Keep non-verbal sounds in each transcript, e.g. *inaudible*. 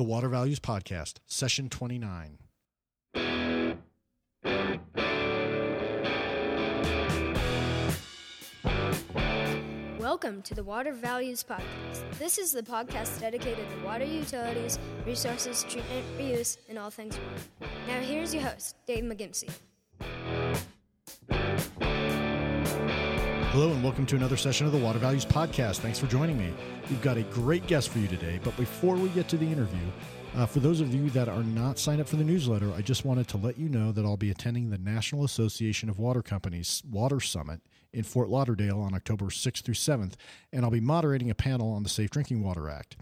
the Water Values Podcast, Session 29. Welcome to the Water Values Podcast. This is the podcast dedicated to water utilities, resources, treatment, reuse, and all things water. Now, here's your host, Dave McGimpsey. Hello, and welcome to another session of the Water Values Podcast. Thanks for joining me. We've got a great guest for you today, but before we get to the interview, uh, for those of you that are not signed up for the newsletter, I just wanted to let you know that I'll be attending the National Association of Water Companies Water Summit in Fort Lauderdale on October 6th through 7th, and I'll be moderating a panel on the Safe Drinking Water Act.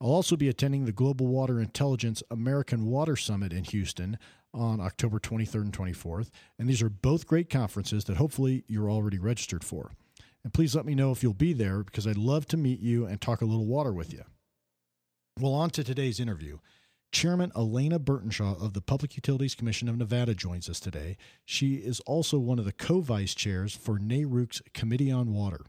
I'll also be attending the Global Water Intelligence American Water Summit in Houston on October 23rd and 24th. And these are both great conferences that hopefully you're already registered for. And please let me know if you'll be there because I'd love to meet you and talk a little water with you. Well, on to today's interview. Chairman Alaina Burtenshaw of the Public Utilities Commission of Nevada joins us today. She is also one of the co vice chairs for NARUC's Committee on Water.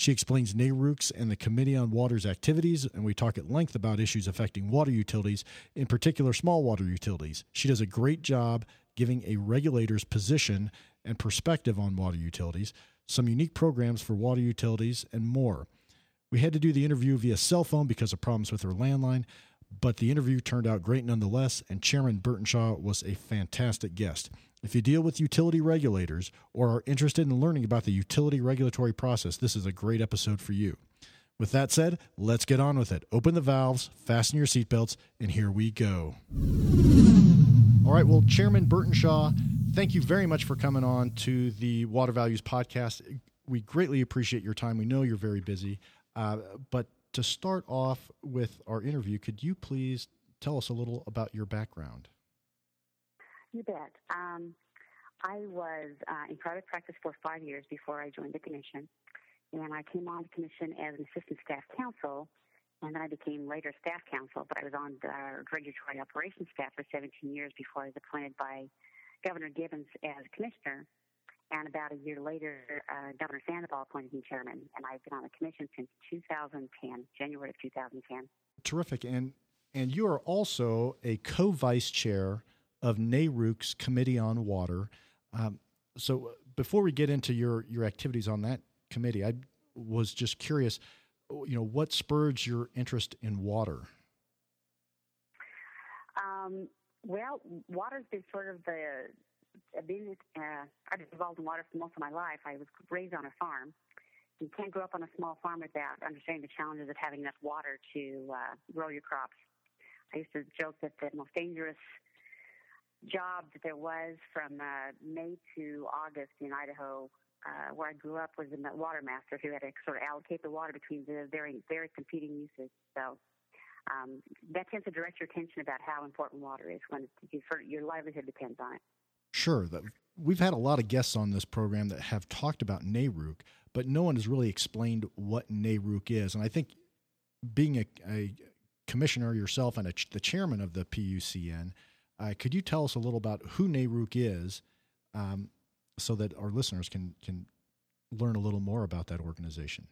She explains NARUC's and the Committee on Water's activities, and we talk at length about issues affecting water utilities, in particular small water utilities. She does a great job giving a regulator's position and perspective on water utilities, some unique programs for water utilities, and more. We had to do the interview via cell phone because of problems with her landline, but the interview turned out great nonetheless, and Chairman Burtenshaw was a fantastic guest. If you deal with utility regulators or are interested in learning about the utility regulatory process, this is a great episode for you. With that said, let's get on with it. Open the valves, fasten your seatbelts, and here we go. All right, well, Chairman Burtenshaw, thank you very much for coming on to the Water Values Podcast. We greatly appreciate your time. We know you're very busy. Uh, but to start off with our interview, could you please tell us a little about your background? You bet. Um, I was uh, in private practice for five years before I joined the commission, and I came on the commission as an assistant staff counsel, and then I became later staff counsel. But I was on the regulatory operations staff for 17 years before I was appointed by Governor Gibbons as commissioner. And about a year later, uh, Governor Sandoval appointed me chairman, and I've been on the commission since 2010, January of 2010. Terrific, and and you are also a co-vice chair of NARUC's Committee on Water. Um, so before we get into your your activities on that committee, I was just curious, you know, what spurred your interest in water? Um, well, water's been sort of the I've been uh, I've been involved in water for most of my life. I was raised on a farm. You can't grow up on a small farm without understanding the challenges of having enough water to uh, grow your crops. I used to joke that the most dangerous job that there was from uh, May to August in Idaho, uh, where I grew up, was the water master who had to sort of allocate the water between the very, very competing uses. So um, that tends to direct your attention about how important water is when your livelihood depends on it. Sure. We've had a lot of guests on this program that have talked about NARUC, but no one has really explained what NARUC is. And I think being a, a commissioner yourself and a, the chairman of the PUCN, uh, could you tell us a little about who NARUC is um, so that our listeners can, can learn a little more about that organization?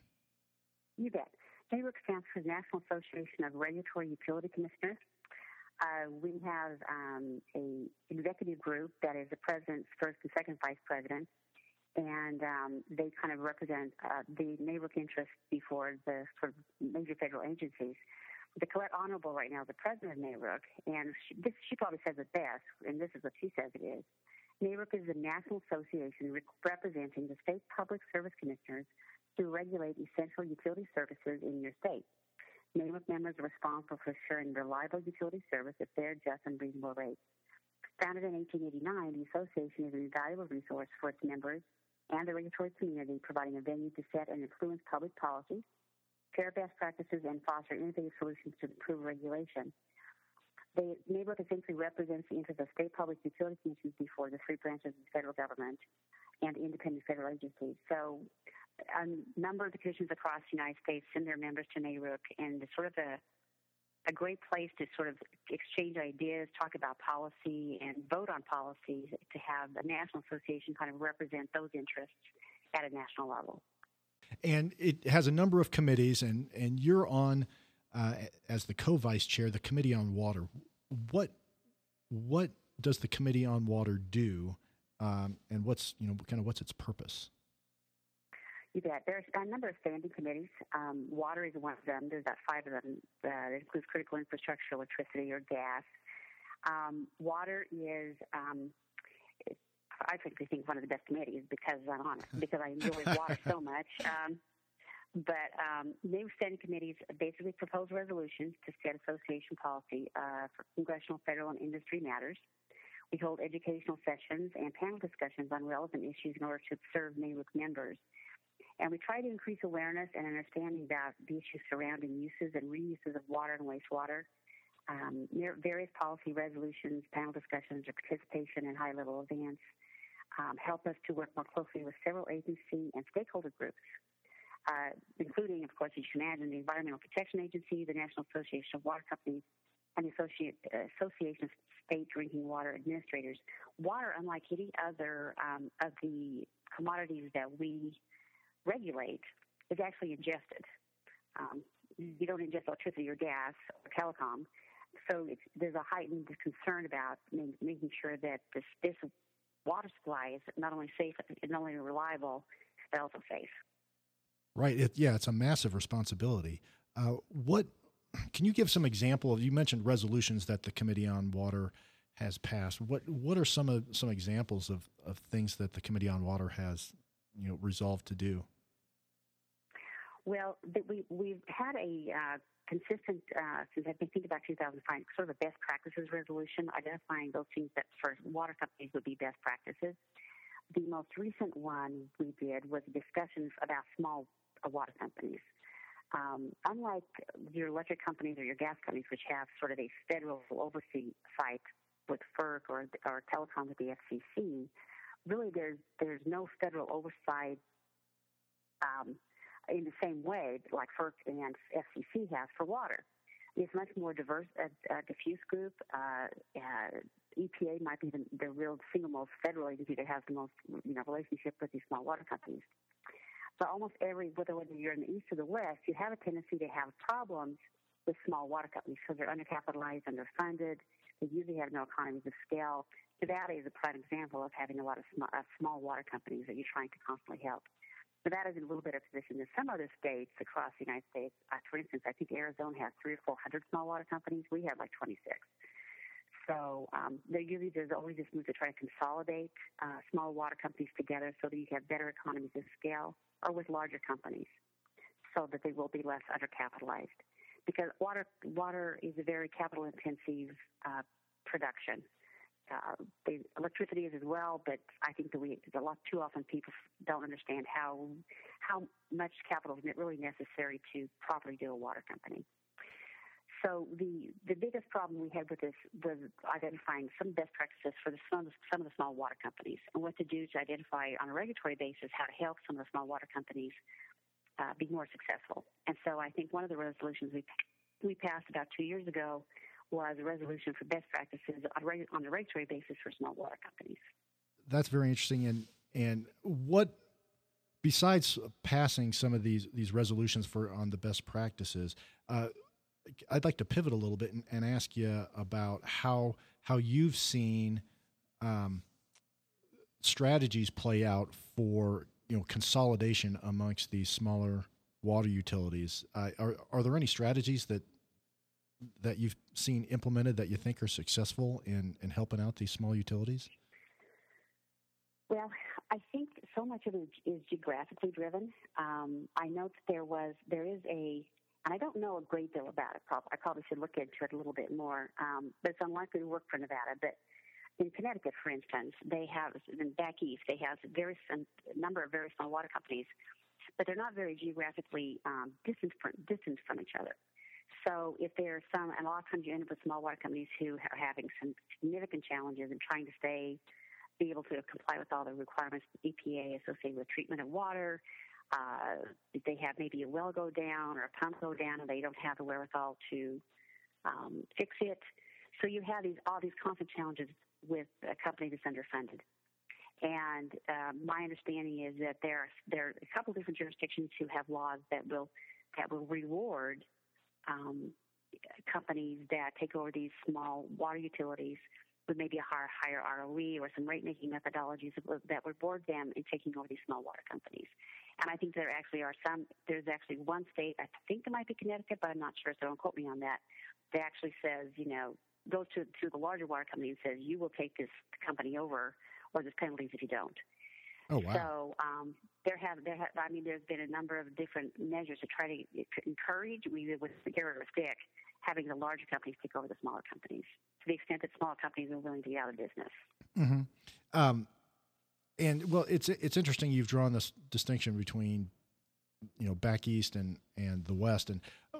You bet. NARUC stands for the National Association of Regulatory Utility Commissioners. Uh, we have um, a executive group that is the president's first and second vice president, and um, they kind of represent uh, the NARUC interests before the sort of major federal agencies. The Colette Honorable right now, the president of NARUC, and she, this, she probably says it best, and this is what she says it is. NARUC is the national association representing the state public service commissioners to regulate essential utility services in your state. NARUC members are responsible for ensuring reliable utility service at fair, just, and reasonable rates. Founded in 1889, the association is an invaluable resource for its members and the regulatory community, providing a venue to set and influence public policy, share best practices, and foster innovative solutions to improve regulation. The NARUC essentially represents the interests of state public utility commissions before the three branches of the federal government and independent federal agencies. So a number of the commissions across the United States send their members to NARUC, and it's sort of a a great place to sort of exchange ideas, talk about policy, and vote on policies to have the National Association kind of represent those interests at a national level. And it has a number of committees, and, and you're on uh, as the co-vice chair, the Committee on Water. What what does the Committee on Water do, um, and what's you know kind of what's its purpose? You bet. There's a number of standing committees. Um, water is one of them. There's about five of them. Uh, that includes critical infrastructure, electricity, or gas. Um, water is, um, I frankly think, one of the best committees because I'm on it, because I enjoy *laughs* water so much. Um, but um, new standing committees basically propose resolutions to set association policy uh, for congressional, federal, and industry matters. We hold educational sessions and panel discussions on relevant issues in order to serve NARUC members. And we try to increase awareness and understanding about the issues surrounding uses and reuses of water and wastewater. Um, various policy resolutions, panel discussions, or participation in high level events um, help us to work more closely with several agency and stakeholder groups, uh, including, of course, as you can imagine, the Environmental Protection Agency, the National Association of Water Companies, and the uh, Association of State Drinking Water Administrators. Water, unlike any other um, of the commodities that we regulate is actually ingested. Um, you don't ingest electricity or gas or telecom. So there's a heightened concern about making sure that this, this water supply is not only safe, and not only reliable, but also safe. Right. It, yeah, it's a massive responsibility. Uh, what can you give some example of? You mentioned resolutions that the Committee on Water has passed. What what are some of some examples of, of things that the Committee on Water has you know resolved to do? Well, we, we've had a uh, consistent, uh, since I think about 2005, sort of a best practices resolution identifying those things that for water companies would be best practices. The most recent one we did was discussions about small uh, water companies. Um, unlike your electric companies or your gas companies, which have sort of a federal oversight site with FERC or, or telecom with the FCC, really there's there's no federal oversight um, in the same way like FERC and FCC has for water. It's much more diverse, uh, uh, diffuse group. Uh, uh EPA might be the, the, real single most federal agency that has the most you know relationship with these small water companies. But almost every whether you're in the east or the west, you have a tendency to have problems with small water companies because they're undercapitalized, underfunded. They usually have no economies of scale. Nevada is a prime example of having a lot of uh, small water companies that you're trying to constantly help. Nevada's in a little bit of position than some other states across the United States. Uh, for instance, I think Arizona has three or four hundred small water companies. We have like 26. So um, there usually there's always this move to try to consolidate uh, small water companies together so that you have better economies of scale, or with larger companies, so that they will be less undercapitalized. Because water water is a very capital intensive uh, production uh, they, electricity is as well, but I think that we a lot too often people don't understand how how much capital is really necessary to properly do a water company. So the the biggest problem we had with this was identifying some best practices for the, some, of the, some of the small water companies and what to do to identify on a regulatory basis how to help some of the small water companies uh, be more successful. And so I think one of the resolutions we we passed about two years ago was a resolution for best practices on a regulatory basis for small water companies. That's very interesting. And and what besides passing some of these these resolutions for on the best practices, uh, I'd like to pivot a little bit and, and, ask you about how how you've seen um, strategies play out for you know consolidation amongst these smaller water utilities. Uh, are are there any strategies that that you've seen implemented that you think are successful in, in helping out these small utilities? Well, I think so much of it is geographically driven. Um, I know that there was, there is a, and I don't know a great deal about it. Probably, I probably should look into it a little bit more, um, but it's unlikely to work for Nevada. But in Connecticut, for instance, they have, in back east, they have very, a number of very small water companies, but they're not very geographically um, distant, from, distant from each other. So if there are some, and a lot of times you end up with small water companies who are having some significant challenges in trying to stay, be able to comply with all the requirements of EPA associated with treatment of water. Uh, they have maybe a well go down or a pump go down and they don't have the wherewithal to um, fix it. So you have these all these constant challenges with a company that's underfunded. And uh, my understanding is that there are, there are a couple different jurisdictions who have laws that will that will reward um, companies that take over these small water utilities with maybe a higher, higher ROE or some rate making methodologies that would board them in taking over these small water companies. And I think there actually are some, there's actually one state, I think it might be Connecticut, but I'm not sure, so don't quote me on that, that actually says, you know, goes to, to the larger water company and says, you will take this company over or there's penalties if you don't. Oh, wow. So um, there have there have I mean there's been a number of different measures to try to encourage we with the carrot or stick having the larger companies take over the smaller companies to the extent that smaller companies are willing to get out of business. Mm-hmm. Um, and well, it's it's interesting you've drawn this distinction between you know back east and and the west, and uh,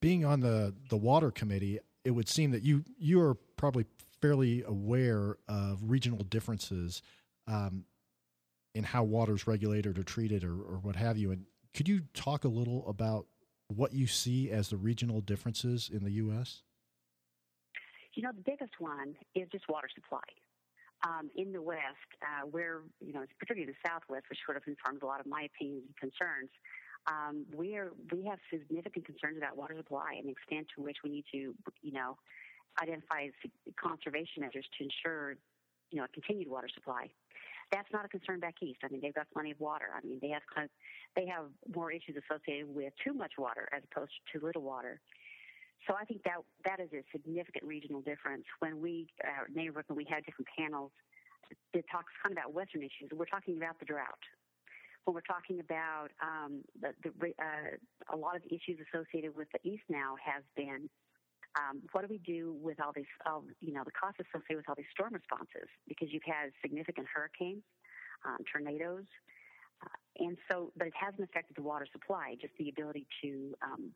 being on the the water committee, it would seem that you you are probably fairly aware of regional differences um, in how water is regulated or treated or, or what have you. And could you talk a little about what you see as the regional differences in the U.S.? You know, the biggest one is just water supply. Um, in the West, uh, where, you know, particularly the Southwest, which sort of informs a lot of my opinions and concerns, um, we are we have significant concerns about water supply and the extent to which we need to, you know, identify conservation measures to ensure, you know, a continued water supply. That's not a concern back east. I mean, they've got plenty of water. I mean, they have kind of, they have more issues associated with too much water as opposed to too little water. So I think that that is a significant regional difference. When we uh, neighborhood, when we had different panels, it talks kind of about Western issues. We're talking about the drought. When we're talking about um, the, the uh, a lot of issues associated with the East now has been um, what do we do with all these, all, you know, the costs associated with all these storm responses? Because you've had significant hurricanes, um, tornadoes, uh, and so, but it hasn't affected the water supply, just the ability to um,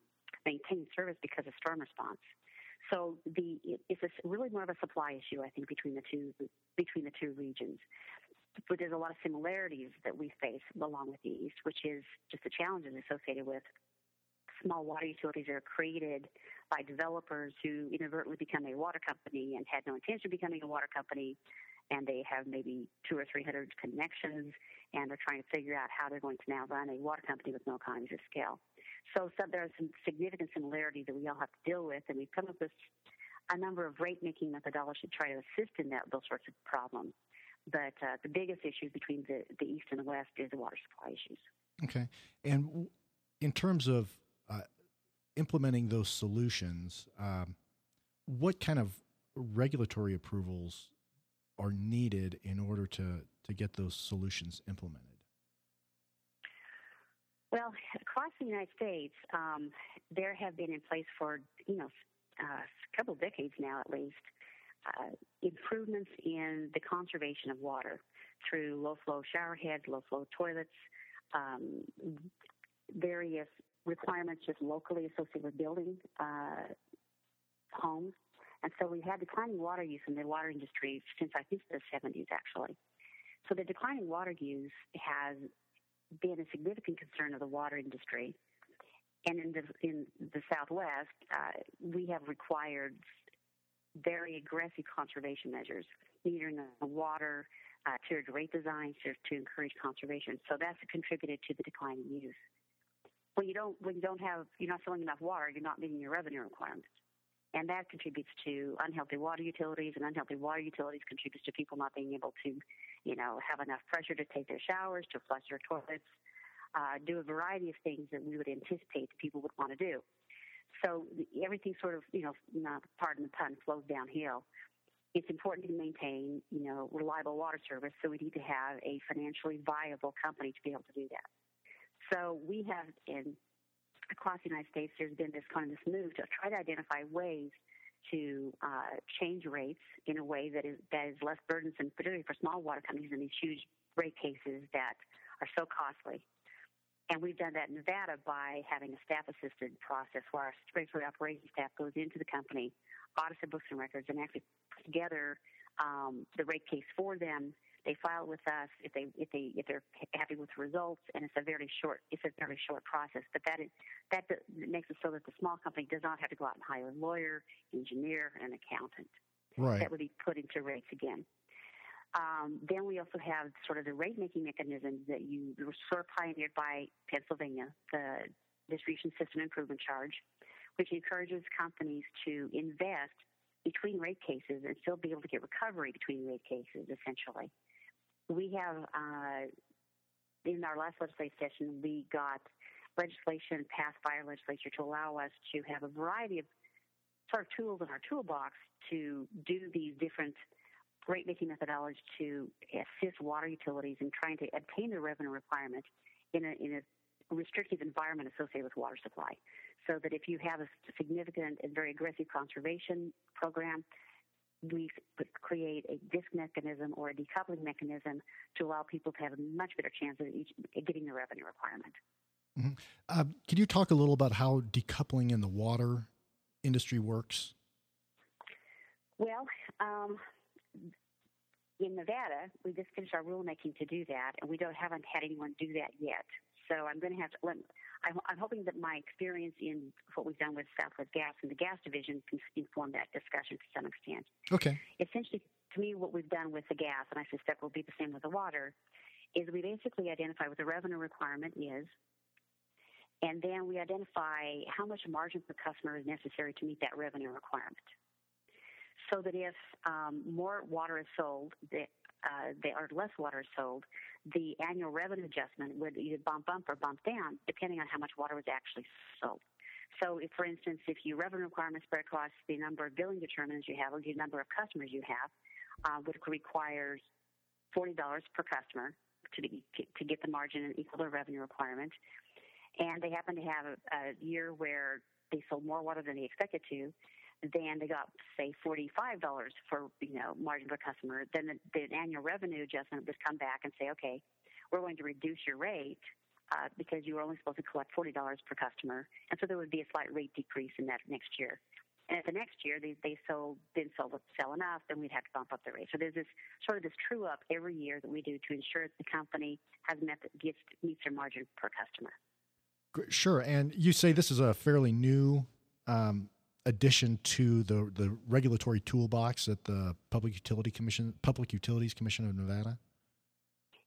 maintain service because of storm response. So the it's a, really more of a supply issue, I think, between the two between the two regions. But there's a lot of similarities that we face along with the East, which is just the challenges associated with small water utilities that are created by developers who inadvertently become a water company and had no intention of becoming a water company, and they have maybe two or three hundred connections, and they're trying to figure out how they're going to now run a water company with no economies of scale. So, so there are some significant similarities that we all have to deal with, and we've come up with a number of rate making methodologies to try to assist in that those sorts of problems. But uh, the biggest issue between the, the east and the west is the water supply issues. Okay, and in terms of uh, implementing those solutions, um, what kind of regulatory approvals are needed in order to, to get those solutions implemented? Well, across the United States, um, there have been in place for you know uh, a couple of decades now, at least, uh, improvements in the conservation of water through low flow shower heads, low flow toilets, um, various requirements just locally associated with building uh, homes. And so we've had declining water use in the water industry since I think the 70s, actually. So the declining water use has been a significant concern of the water industry. And in the, in the Southwest, uh, we have required very aggressive conservation measures, metering the water, uh, tiered rate designs to, to encourage conservation. So that's contributed to the declining use when you don't when you don't have you're not selling enough water, you're not meeting your revenue requirements. And that contributes to unhealthy water utilities, and unhealthy water utilities contributes to people not being able to, you know, have enough pressure to take their showers, to flush their toilets, uh, do a variety of things that we would anticipate people would want to do. So everything sort of, you know, not pardon the pun, flows downhill. It's important to maintain, you know, reliable water service, so we need to have a financially viable company to be able to do that. So we have in across the United States, there's been this kind of this move to try to identify ways to uh, change rates in a way that is that is less burdensome, particularly for small water companies in these huge rate cases that are so costly. And we've done that in Nevada by having a staff assisted process where our regulatory operations staff goes into the company, audits their books and records, and actually puts together um, the rate case for them they file with us if they if they if they're happy with the results, and it's a very short it's a very short process. But that is that makes it so that the small company does not have to go out and hire a lawyer, engineer, and accountant. Right. That would be put into rates again. Um, then we also have sort of the rate making mechanisms that you were sort of pioneered by Pennsylvania, the distribution system improvement charge, which encourages companies to invest between rate cases and still be able to get recovery between rate cases, essentially. We have, uh, in our last legislative session, we got legislation passed by our legislature to allow us to have a variety of sort of tools in our toolbox to do these different rate making methodologies to assist water utilities in trying to obtain their revenue requirement in a, in a restrictive environment associated with water supply. So that if you have a significant and very aggressive conservation program, we create a DSIC mechanism or a decoupling mechanism to allow people to have a much better chance of each, getting the revenue requirement. Mm-hmm. Uh, can you talk a little about how decoupling in the water industry works? Well, um, in Nevada, we just finished our rulemaking to do that, and we don't haven't had anyone do that yet. So I'm going to have to let. I'm, I'm hoping that my experience in what we've done with Southwest Gas and the gas division can inform that discussion to some extent. Okay. Essentially, to me, what we've done with the gas, and I suspect will be the same with the water, is we basically identify what the revenue requirement is, and then we identify how much margin per customer is necessary to meet that revenue requirement so that if um, more water is sold, the, uh, they, are less water sold, the annual revenue adjustment would either bump up or bump down depending on how much water was actually sold. So, if, for instance, if your revenue requirement spread across the number of billing determinants you have or the number of customers you have, uh, which requires $40 per customer to, be, to get the margin and equal their revenue requirement, and they happen to have a, a year where they sold more water than they expected to, then they got say $45 for you know margin per customer, then the, the annual revenue adjustment would come back and say, okay, we're going to reduce your rate uh, because you were only supposed to collect $40 per customer, and so there would be a slight rate decrease in that next year. And if the next year they, they sold didn't sell, sell enough, then we'd have to bump up the rate. So there's this sort of this true up every year that we do to ensure that the company has met gets meets their margin per customer. Sure, and you say this is a fairly new um, addition to the the regulatory toolbox at the Public Utility Commission, Public Utilities Commission of Nevada?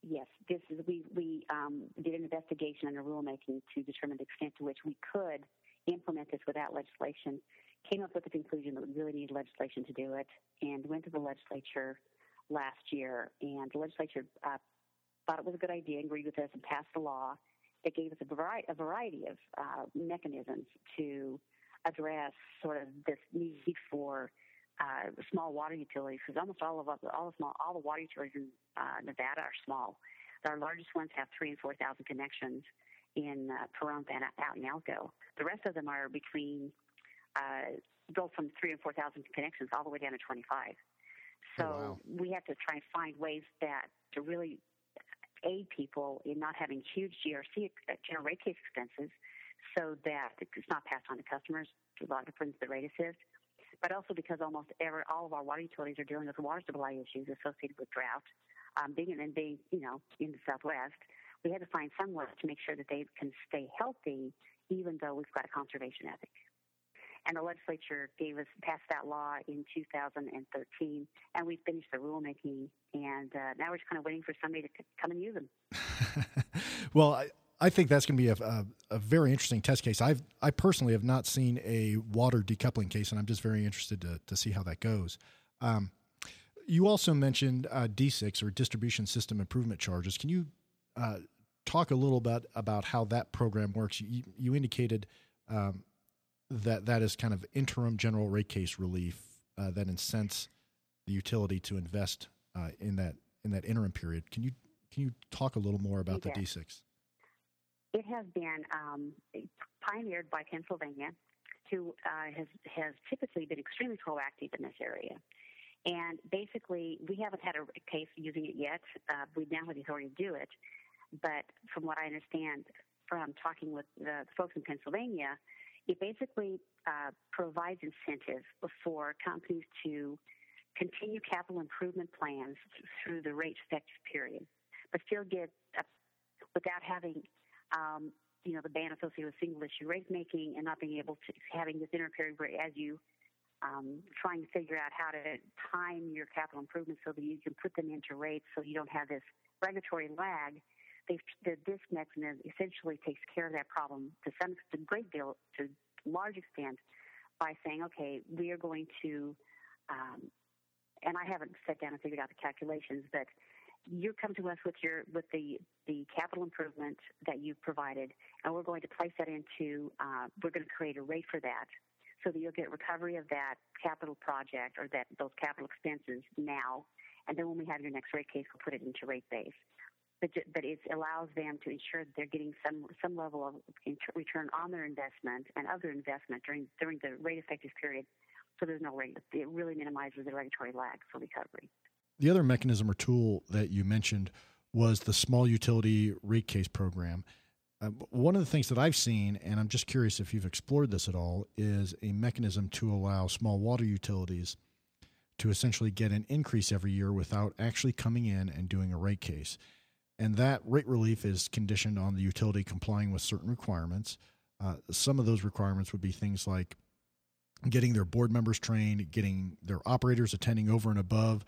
Yes, this is we we um, did an investigation and a rulemaking to determine the extent to which we could implement this without legislation. Came up with the conclusion that we really need legislation to do it, and went to the legislature last year. And the legislature uh, thought it was a good idea, agreed with us, and passed a law that gave us a variety, a variety of uh, mechanisms to address sort of this need for uh, small water utilities because almost all of us, all the small all the water utilities in uh, Nevada are small. Our largest ones have three and four thousand connections in uh, Pahrump and out in Elko. The rest of them are between uh, go from three and four thousand connections all the way down to twenty five. So oh, wow. we have to try and find ways that to really aid people in not having huge GRC uh, general rate case expenses so that it's not passed on to customers to a lot of the rate assist, but also because almost every, all of our water utilities are dealing with water supply issues associated with drought. Um, being and being, you know, in the Southwest, we had to find some way to make sure that they can stay healthy, even though we've got a conservation ethic. And the legislature gave us passed that law in 2013, and we finished the rulemaking, and uh, now we're just kind of waiting for somebody to come and use them. *laughs* well, I, I think that's going to be a, a, a, very interesting test case. I've I personally have not seen a water decoupling case, and I'm just very interested to to see how that goes. Um, you also mentioned uh, DSICs or distribution system improvement charges. Can you uh, talk a little bit about how that program works? You, you indicated um, that that is kind of interim general rate case relief uh, that incents the utility to invest uh, in that in that interim period. Can you can you talk a little more about the DSICs? It has been um, pioneered by Pennsylvania, who uh, has has typically been extremely proactive in this area. And basically, we haven't had a case using it yet. Uh, we now have the authority to do it. But from what I understand from talking with the folks in Pennsylvania, it basically uh, provides incentive for companies to continue capital improvement plans through the rate effective period, but still get, without having um, you know, the ban associated with single issue rate making and not being able to having this interim period where as you um, trying to figure out how to time your capital improvements so that you can put them into rates so you don't have this regulatory lag. They, the, this mechanism essentially takes care of that problem to some to great deal to large extent by saying, okay, we are going to, um, and I haven't sat down and figured out the calculations, but you come to us with your with the the capital improvement that you've provided, and we're going to place that into. Uh, we're going to create a rate for that, so that you'll get recovery of that capital project or that those capital expenses now, and then when we have your next rate case, we'll put it into rate base. But, but it allows them to ensure that they're getting some some level of return on their investment and other investment during during the rate effective period. So there's no rate. It really minimizes the regulatory lag for recovery. The other mechanism or tool that you mentioned was the small utility rate case program. Uh, one of the things that I've seen, and I'm just curious if you've explored this at all, is a mechanism to allow small water utilities to essentially get an increase every year without actually coming in and doing a rate case. And that rate relief is conditioned on the utility complying with certain requirements. Uh, some of those requirements would be things like getting their board members trained, getting their operators attending over and above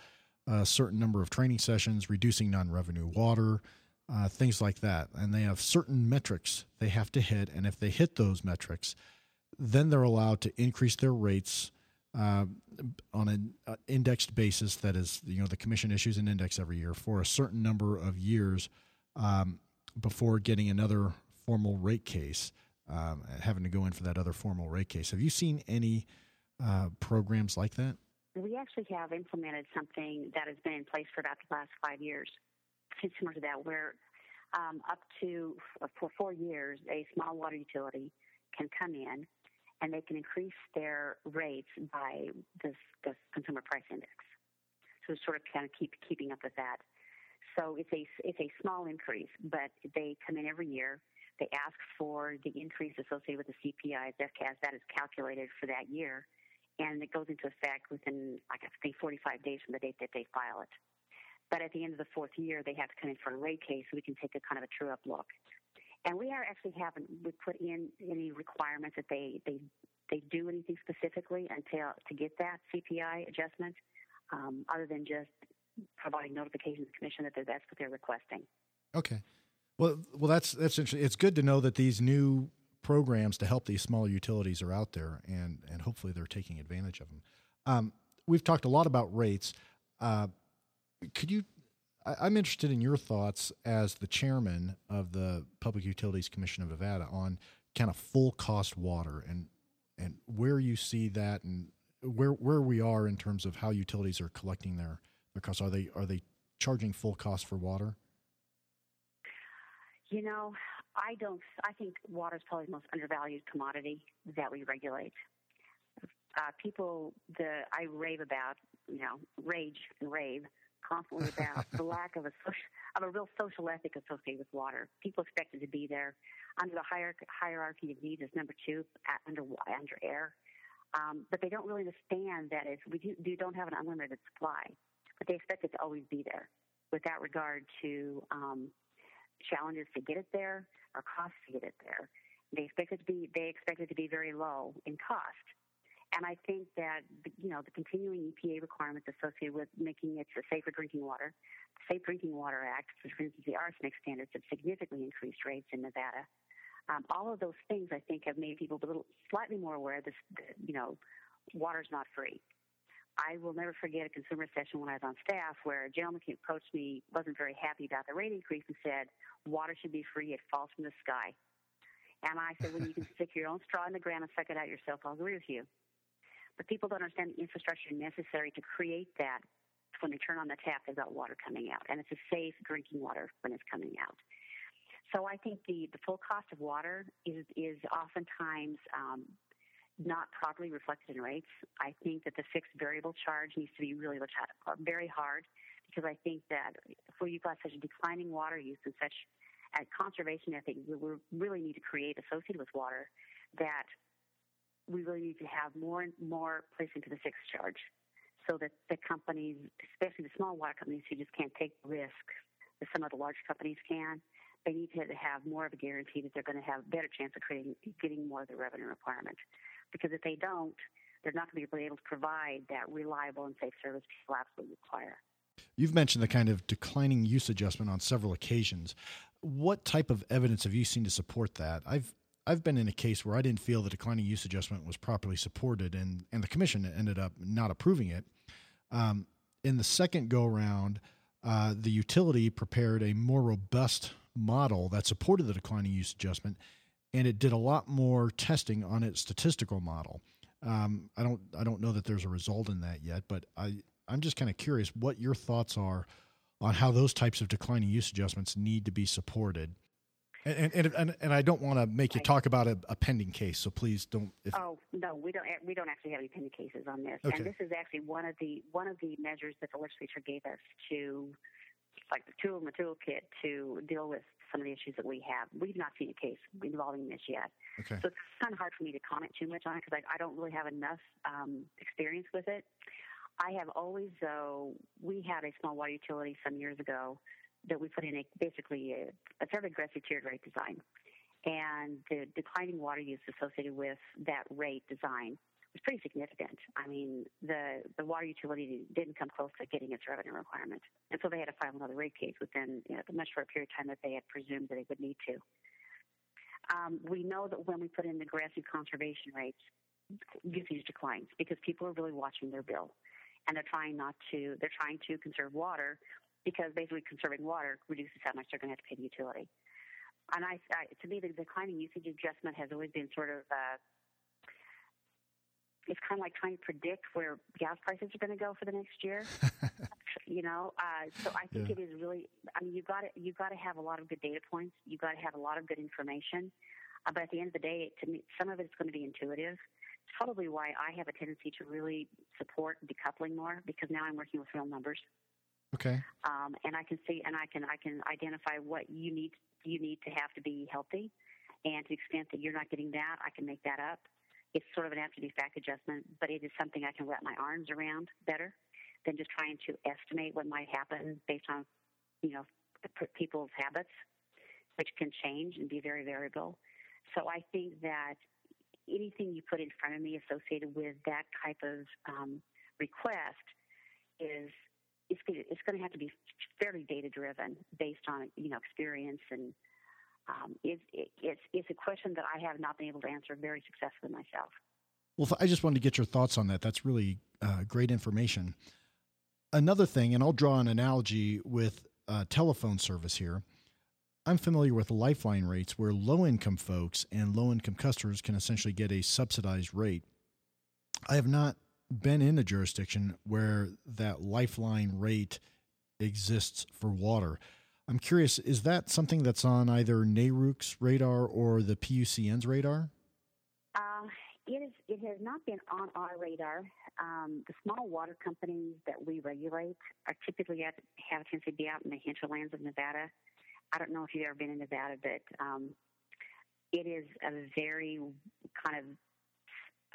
a certain number of training sessions, reducing non revenue water, uh, things like that. And they have certain metrics they have to hit. And if they hit those metrics, then they're allowed to increase their rates uh, on an uh, indexed basis. That is, you know, the commission issues an index every year for a certain number of years um, before getting another formal rate case, um, having to go in for that other formal rate case. Have you seen any uh, programs like that? We actually have implemented something that has been in place for about the last five years, similar to that, where um, up to for four years, a small water utility can come in and they can increase their rates by this, the consumer price index. So sort of kind of keep keeping up with that. So it's a it's a small increase, but they come in every year. They ask for the increase associated with the CPI as that is calculated for that year and it goes into effect within, I think, 45 days from the date that they file it. But at the end of the fourth year, they have to come in for a rate case so we can take a kind of a true up look. And we are actually haven't we put in any requirements that they they they do anything specifically until to get that CPI adjustment, um, other than just providing notification to the commission that that's what they're requesting. Okay. Well, well, that's that's interesting. It's good to know that these new programs to help these smaller utilities are out there, and and hopefully they're taking advantage of them. Um, we've talked a lot about rates. Uh, could you? I, am interested in your thoughts as the chairman of the Public Utilities Commission of Nevada on kind of full cost water and and where you see that and where where we are in terms of how utilities are collecting their their costs. Are they are they charging full cost for water? You know, I don't. I think water is probably the most undervalued commodity that we regulate. Uh, people, the I rave about, you know, rage and rave constantly about *laughs* the lack of a social, of a real social ethic associated with water. People expect it to be there under the hierarchy, hierarchy of needs as number two under under air, um, but they don't really understand that is we do, do don't have an unlimited supply, but they expect it to always be there without regard to um, challenges to get it there or cost to get it there. They expect it to be they expect it to be very low in cost. And I think that you know the continuing EPA requirements associated with making it a safer drinking water, the Safe Drinking Water Act, for instance, the arsenic standards have significantly increased rates in Nevada. Um, all of those things, I think, have made people a little slightly more aware that you know water's not free. I will never forget a consumer session when I was on staff where a gentleman approached me, wasn't very happy about the rate increase, and said, Water should be free, it falls from the sky. And I said, When you can *laughs* stick your own straw in the ground and suck it out yourself, I'll agree with you. But people don't understand the infrastructure necessary to create that. When they turn on the tap, they've got water coming out, and it's a safe drinking water when it's coming out. So I think the, the full cost of water is is oftentimes um, not properly reflected in rates. I think that the fixed variable charge needs to be really looked at uh, very hard because I think that for you've got such a declining water use and such a conservation ethic that we really need to create associated with water that we really need to have more and more placed into the fixed charge so that the companies, especially the small water companies who just can't take the risk that some of the large companies can, they need to have more of a guarantee that they're going to have a better chance of creating, getting more of the revenue requirement because if they don't, they're not going to be able to provide that reliable and safe service people absolutely require. You've mentioned the kind of declining use adjustment on several occasions. What type of evidence have you seen to support that? I've I've been in a case where I didn't feel the declining use adjustment was properly supported, and and the commission ended up not approving it. Um, in the second go around, uh, the utility prepared a more robust model that supported the declining use adjustment, and it did a lot more testing on its statistical model. Um, I don't I don't know that there's a result in that yet, but I I'm just kind of curious what your thoughts are on how those types of declining use adjustments need to be supported. And and and, and I don't want to make you talk about a, a, pending case, so please don't. If, oh no, we don't. We don't actually have any pending cases on this, okay. and this is actually one of the one of the measures that the legislature gave us to, like the tool in the toolkit to deal with some of the issues that we have. We've not seen a case involving this yet, okay. so it's kind of hard for me to comment too much on it because I, I don't really have enough um, experience with it. I have always, though, we had a small water utility some years ago that we put in a basically a, a fairly aggressive tiered rate design. And the declining water use associated with that rate design was pretty significant. I mean, the, the water utility didn't come close to getting its revenue requirement. And so they had to file another rate case within you know, the much short period of time that they had presumed that they would need to. Um, we know that when we put in aggressive conservation rates, usage declines because people are really watching their bill and they're trying not to, they're trying to conserve water because basically conserving water reduces how much they're going to have to pay the utility. And I, I to me, the declining usage adjustment has always been sort of, uh, it's kind of like trying to predict where gas prices are going to go for the next year. *laughs* you know, uh, so I think yeah. it is really. I mean, you got to you got to have a lot of good data points. You've got to have a lot of good information. Uh, but at the end of the day, to me, some of it's going to be intuitive It's probably why I have a tendency to really support decoupling more because now I'm working with real numbers. Okay. Um, and I can see and I can I can identify what you need you need to have to be healthy, and to the extent that you're not getting that, I can make that up. It's sort of an after the fact adjustment, but it is something I can wrap my arms around better than just trying to estimate what might happen based on you know people's habits, which can change and be very variable. So I think that anything you put in front of me associated with that type of um, request is it's, going to have to be fairly data driven based on you know experience and um, it, it's it's a question that I have not been able to answer very successfully myself. Well, I just wanted to get your thoughts on that. That's really uh, great information. Another thing, and I'll draw an analogy with uh, telephone service here. I'm familiar with lifeline rates where low income folks and low income customers can essentially get a subsidized rate. I have not been in a jurisdiction where that lifeline rate exists for water. I'm curious, is that something that's on either NARUC's radar or the PUCN's radar? Uh, it, is, it has not been on our radar. Um, the small water companies that we regulate are typically at, have a tendency to be out in the hinterlands of Nevada. I don't know if you've ever been in Nevada, but um, it is a very kind of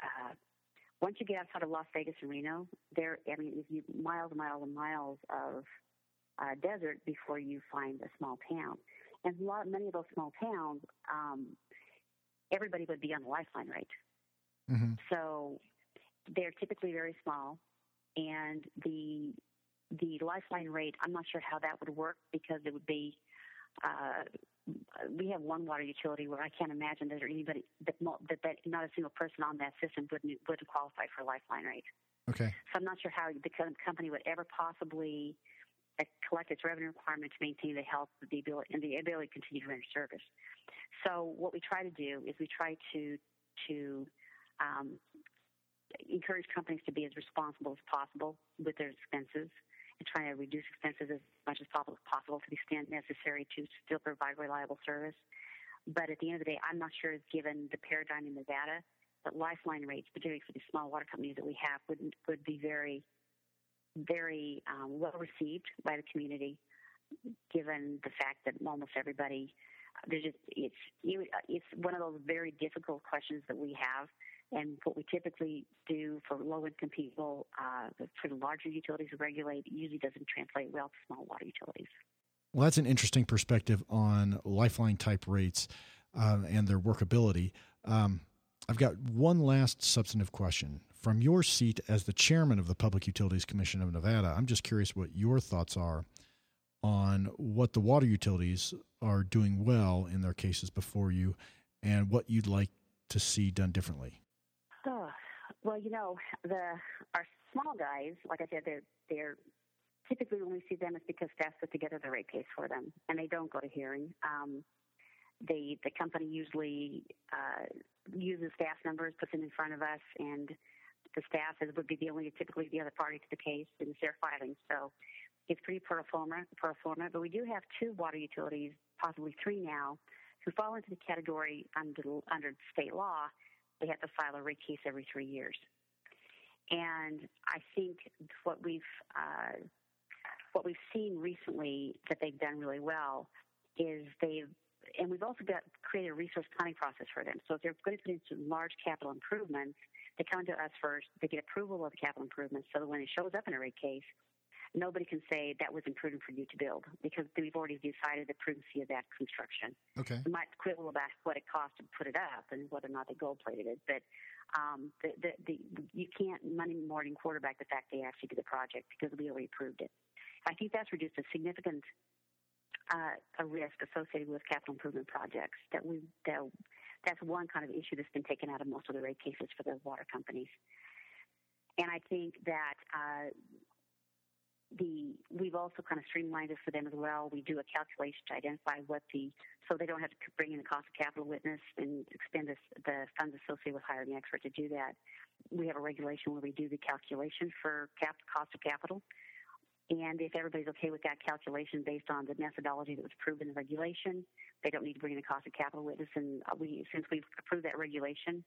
uh, once you get outside of Las Vegas and Reno, there I mean, if you miles and miles and miles of uh, desert before you find a small town, and a lot many of those small towns, um, everybody would be on the lifeline rate. Mm-hmm. So they're typically very small, and the the lifeline rate. I'm not sure how that would work because it would be uh, we have one water utility where I can't imagine that there anybody that, that, that not a single person on that system wouldn't wouldn't qualify for lifeline rate. Okay. So I'm not sure how the company would ever possibly collect its revenue requirement to maintain the health the ability, and the ability to continue to render service. So what we try to do is we try to to um, encourage companies to be as responsible as possible with their expenses and trying to reduce expenses as much as possible to the extent necessary to still provide reliable service. But at the end of the day, I'm not sure, given the paradigm in Nevada, that lifeline rates, particularly for the small water companies that we have, would would be very, very um, well received by the community, given the fact that almost everybody, there's just it's it's one of those very difficult questions that we have and what we typically do for low income people, uh, for the larger utilities we regulate, usually doesn't translate well to small water utilities. Well, that's an interesting perspective on lifeline type rates uh, and their workability. Um, I've got one last substantive question. From your seat as the chairman of the Public Utilities Commission of Nevada, I'm just curious what your thoughts are on what the water utilities are doing well in their cases before you and what you'd like to see done differently? Oh, well, you know, the our small guys, like I said, they're they're typically when we see them, it's because staff put together the rate case for them, and they don't go to hearing. Um, they the company usually uh, uses staff numbers, puts them in front of us, and the staff is, would be the only typically the other party to the case it's their filing. So it's pretty pro forma, pro forma. But we do have two water utilities, possibly three now, who fall into the category under under state law. They have to file a rate case every three years. And I think what we've uh, what we've seen recently that they've done really well is they've and we've also got created a resource planning process for them. So if they're going to put in some large capital improvements, they come to us first. They get approval of the capital improvements, so that when it shows up in a rate case, nobody can say that was imprudent for you to build because we've already decided the prudency of that construction. Okay. We might quibble about what it cost to put it up and whether or not they gold plated it, but um, the, the, the, you can't money morning quarterback the fact they actually did the project because we already approved it. I think that's reduced a significant uh, a risk associated with capital improvement projects. That we that that's one kind of issue that's been taken out of most of the rate cases for the water companies. And I think that uh, the we've also kind of streamlined it for them as well. We do a calculation to identify what the so they don't have to bring in the cost of capital witness and expend this, the funds associated with hiring an expert to do that. We have a regulation where we do the calculation for cap, cost of capital. And if everybody's okay with that calculation based on the methodology that was approved in the regulation, they don't need to bring in a cost of capital witness. And we, since we've approved that regulation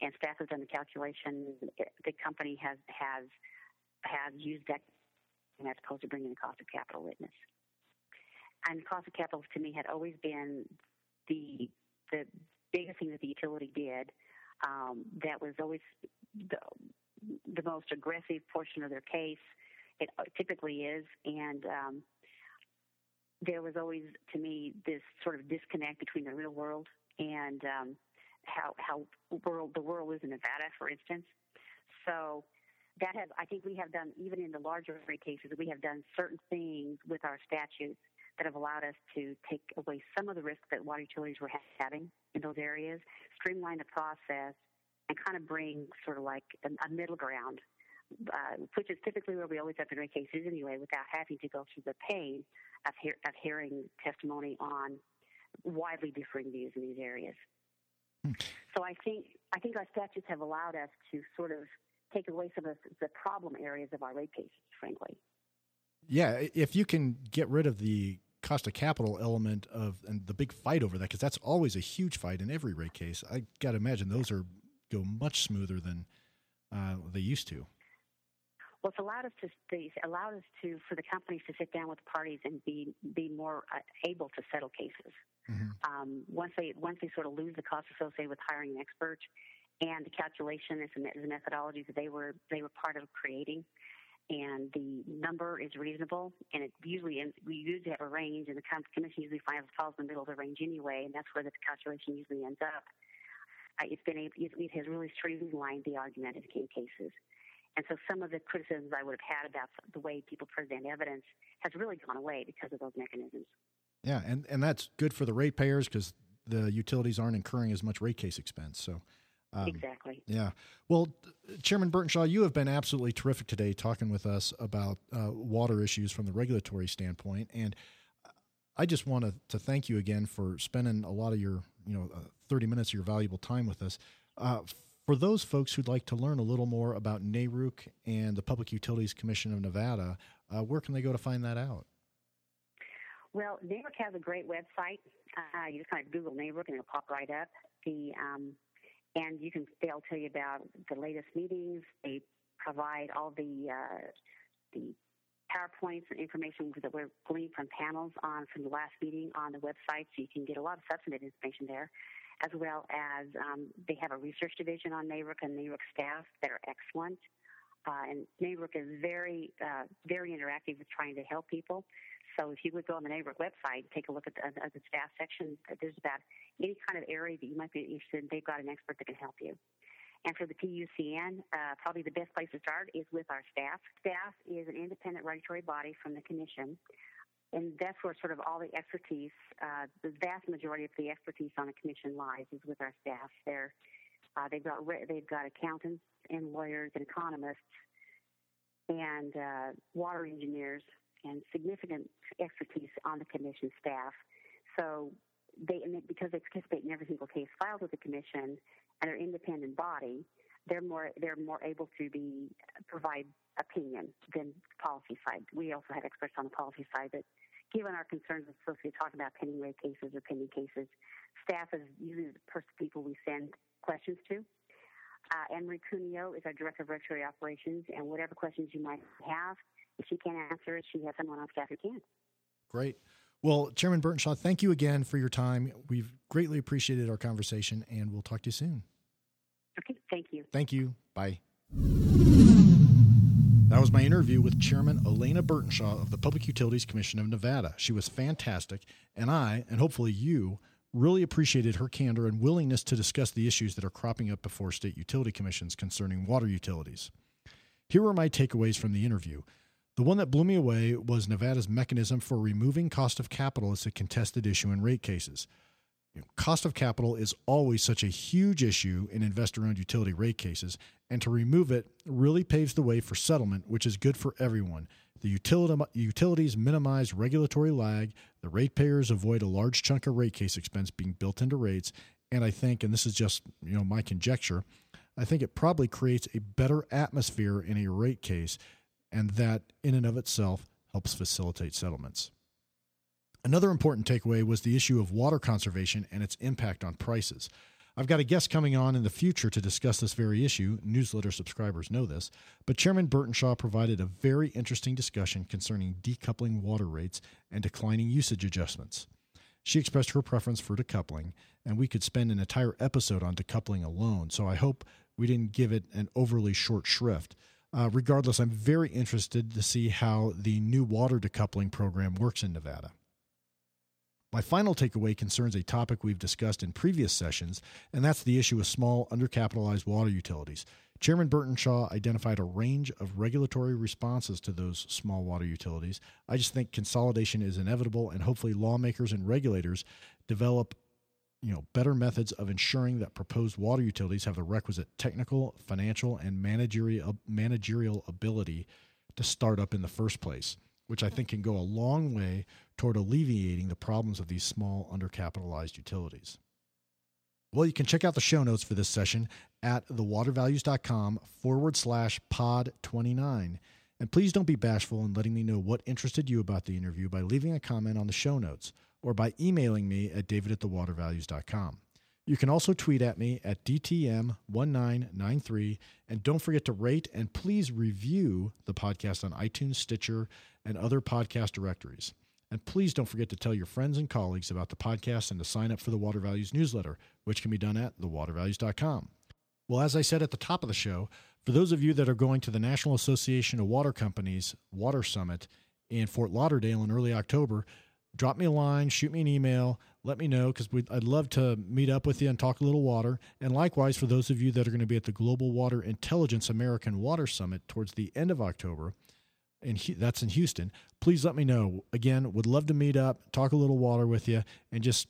and staff has done the calculation, the company has has has used that as opposed to bringing in a cost of capital witness. And cost of capital to me had always been the the biggest thing that the utility did. Um, that was always the, the most aggressive portion of their case it typically is, and um, there was always, to me, this sort of disconnect between the real world and um, how how world the world is in Nevada, for instance. So that has, I think, we have done even in the larger rate cases, we have done certain things with our statutes that have allowed us to take away some of the risk that water utilities were having in those areas, streamline the process, and kind of bring sort of like a, a middle ground uh, which is typically where we always have to cases anyway, without having to go through the pain of, hear, of hearing testimony on widely differing views in these areas. Hmm. So I think I think our statutes have allowed us to sort of take away some of the problem areas of our rate cases, frankly. Yeah, if you can get rid of the cost of capital element of and the big fight over that, because that's always a huge fight in every rate case. I got to imagine those are go much smoother than uh, they used to. Well, it's allowed us to it's allowed us to for the companies to sit down with the parties and be be more uh, able to settle cases. Mm-hmm. Um, once they once they sort of lose the cost associated with hiring an expert and the calculation is the methodology that they were they were part of creating, and the number is reasonable, and it usually ends, we usually have a range, and the commission usually finds falls in the middle of the range anyway, and that's where the calculation usually ends up. Uh, it's been it, it has really streamlined the argument in cases. And so some of the criticisms I would have had about the way people present evidence has really gone away because of those mechanisms. Yeah, and, and that's good for the ratepayers because the utilities aren't incurring as much rate case expense. So um, exactly. Yeah. Well, Chairman Burtenshaw, you have been absolutely terrific today talking with us about uh, water issues from the regulatory standpoint, and I just want to, to thank you again for spending a lot of your you know uh, thirty minutes of your valuable time with us. Uh, for those folks who'd like to learn a little more about NARUC and the Public Utilities Commission of Nevada, uh, where can they go to find that out? Well, NARUC has a great website. Uh, you just kind of Google NARUC and it'll pop right up. The um, and you can they'll tell you about the latest meetings. They provide all the uh, the PowerPoints and information that we're gleaned from panels on from the last meeting on the website, so you can get a lot of substantive information there as well as um, they have a research division on NARUC and NARUC staff that are excellent. Uh, and NARUC is very, uh, very interactive with trying to help people. So if you would go on the NARUC website, take a look at the, at the staff section. There's about any kind of area that you might be interested in. They've got an expert that can help you. And for the PUCN, uh, probably the best place to start is with our staff. Staff is an independent regulatory body from the Commission and that's where sort of all the expertise, uh, the vast majority of the expertise on the commission lies is with our staff. There, uh, they've got re- they've got accountants and lawyers and economists and uh, water engineers and significant expertise on the commission staff. So they, because they participate in every single case filed with the commission and are independent body, they're more they're more able to be provide opinion than policy side. We also have experts on the policy side, but given our concerns associated talking about pending rate cases or pending cases, staff is usually the first people we send questions to. Uh, Anne Marie Cuneo is our Director of Regulatory Operations, and whatever questions you might have, if she can't answer it, she has someone on staff who can. Great. Well, Chairman Burtenshaw, thank you again for your time. We've greatly appreciated our conversation, and we'll talk to you soon. Okay, thank you. Thank you. Bye. That was my interview with Chairman Alaina Burtenshaw of the Public Utilities Commission of Nevada. She was fantastic, and I, and hopefully you, really appreciated her candor and willingness to discuss the issues that are cropping up before state utility commissions concerning water utilities. Here are my takeaways from the interview. The one that blew me away was Nevada's mechanism for removing cost of capital as a contested issue in rate cases. You know, cost of capital is always such a huge issue in investor owned utility rate cases, and to remove it really paves the way for settlement, which is good for everyone. The utility, utilities minimize regulatory lag, the ratepayers avoid a large chunk of rate case expense being built into rates, and I think, and this is just you know my conjecture, I think it probably creates a better atmosphere in a rate case, and that in and of itself helps facilitate settlements. Another important takeaway was the issue of water conservation and its impact on prices. I've got a guest coming on in the future to discuss this very issue. Newsletter subscribers know this. But Chairman Burtenshaw provided a very interesting discussion concerning decoupling water rates and declining usage adjustments. She expressed her preference for decoupling, and we could spend an entire episode on decoupling alone, so I hope we didn't give it an overly short shrift. Uh, regardless, I'm very interested to see how the new water decoupling program works in Nevada. My final takeaway concerns a topic we've discussed in previous sessions, and that's the issue of small, undercapitalized water utilities. Chairman Burtenshaw identified a range of regulatory responses to those small water utilities. I just think consolidation is inevitable, and hopefully, lawmakers and regulators develop you know better methods of ensuring that proposed water utilities have the requisite technical, financial, and managerial managerial ability to start up in the first place which I think can go a long way toward alleviating the problems of these small, undercapitalized utilities. Well, you can check out the show notes for this session at thewatervalues.com forward slash pod 29. And please don't be bashful in letting me know what interested you about the interview by leaving a comment on the show notes or by emailing me at david at thewatervalues.com. You can also tweet at me at DTM1993. And don't forget to rate and please review the podcast on iTunes, Stitcher, and other podcast directories. And please don't forget to tell your friends and colleagues about the podcast and to sign up for the Water Values newsletter, which can be done at thewatervalues.com. Well, as I said at the top of the show, for those of you that are going to the National Association of Water Companies Water Summit in Fort Lauderdale in early October, drop me a line, shoot me an email, let me know because I'd love to meet up with you and talk a little water. And likewise, for those of you that are going to be at the Global Water Intelligence American Water Summit towards the end of October, and that's in Houston, please let me know. Again, would love to meet up, talk a little water with you, and just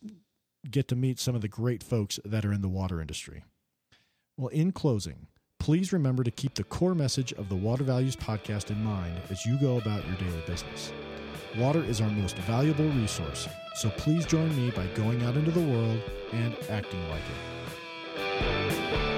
get to meet some of the great folks that are in the water industry. Well, in closing, please remember to keep the core message of the Water Values podcast in mind as you go about your daily business. Water is our most valuable resource, so please join me by going out into the world and acting like it.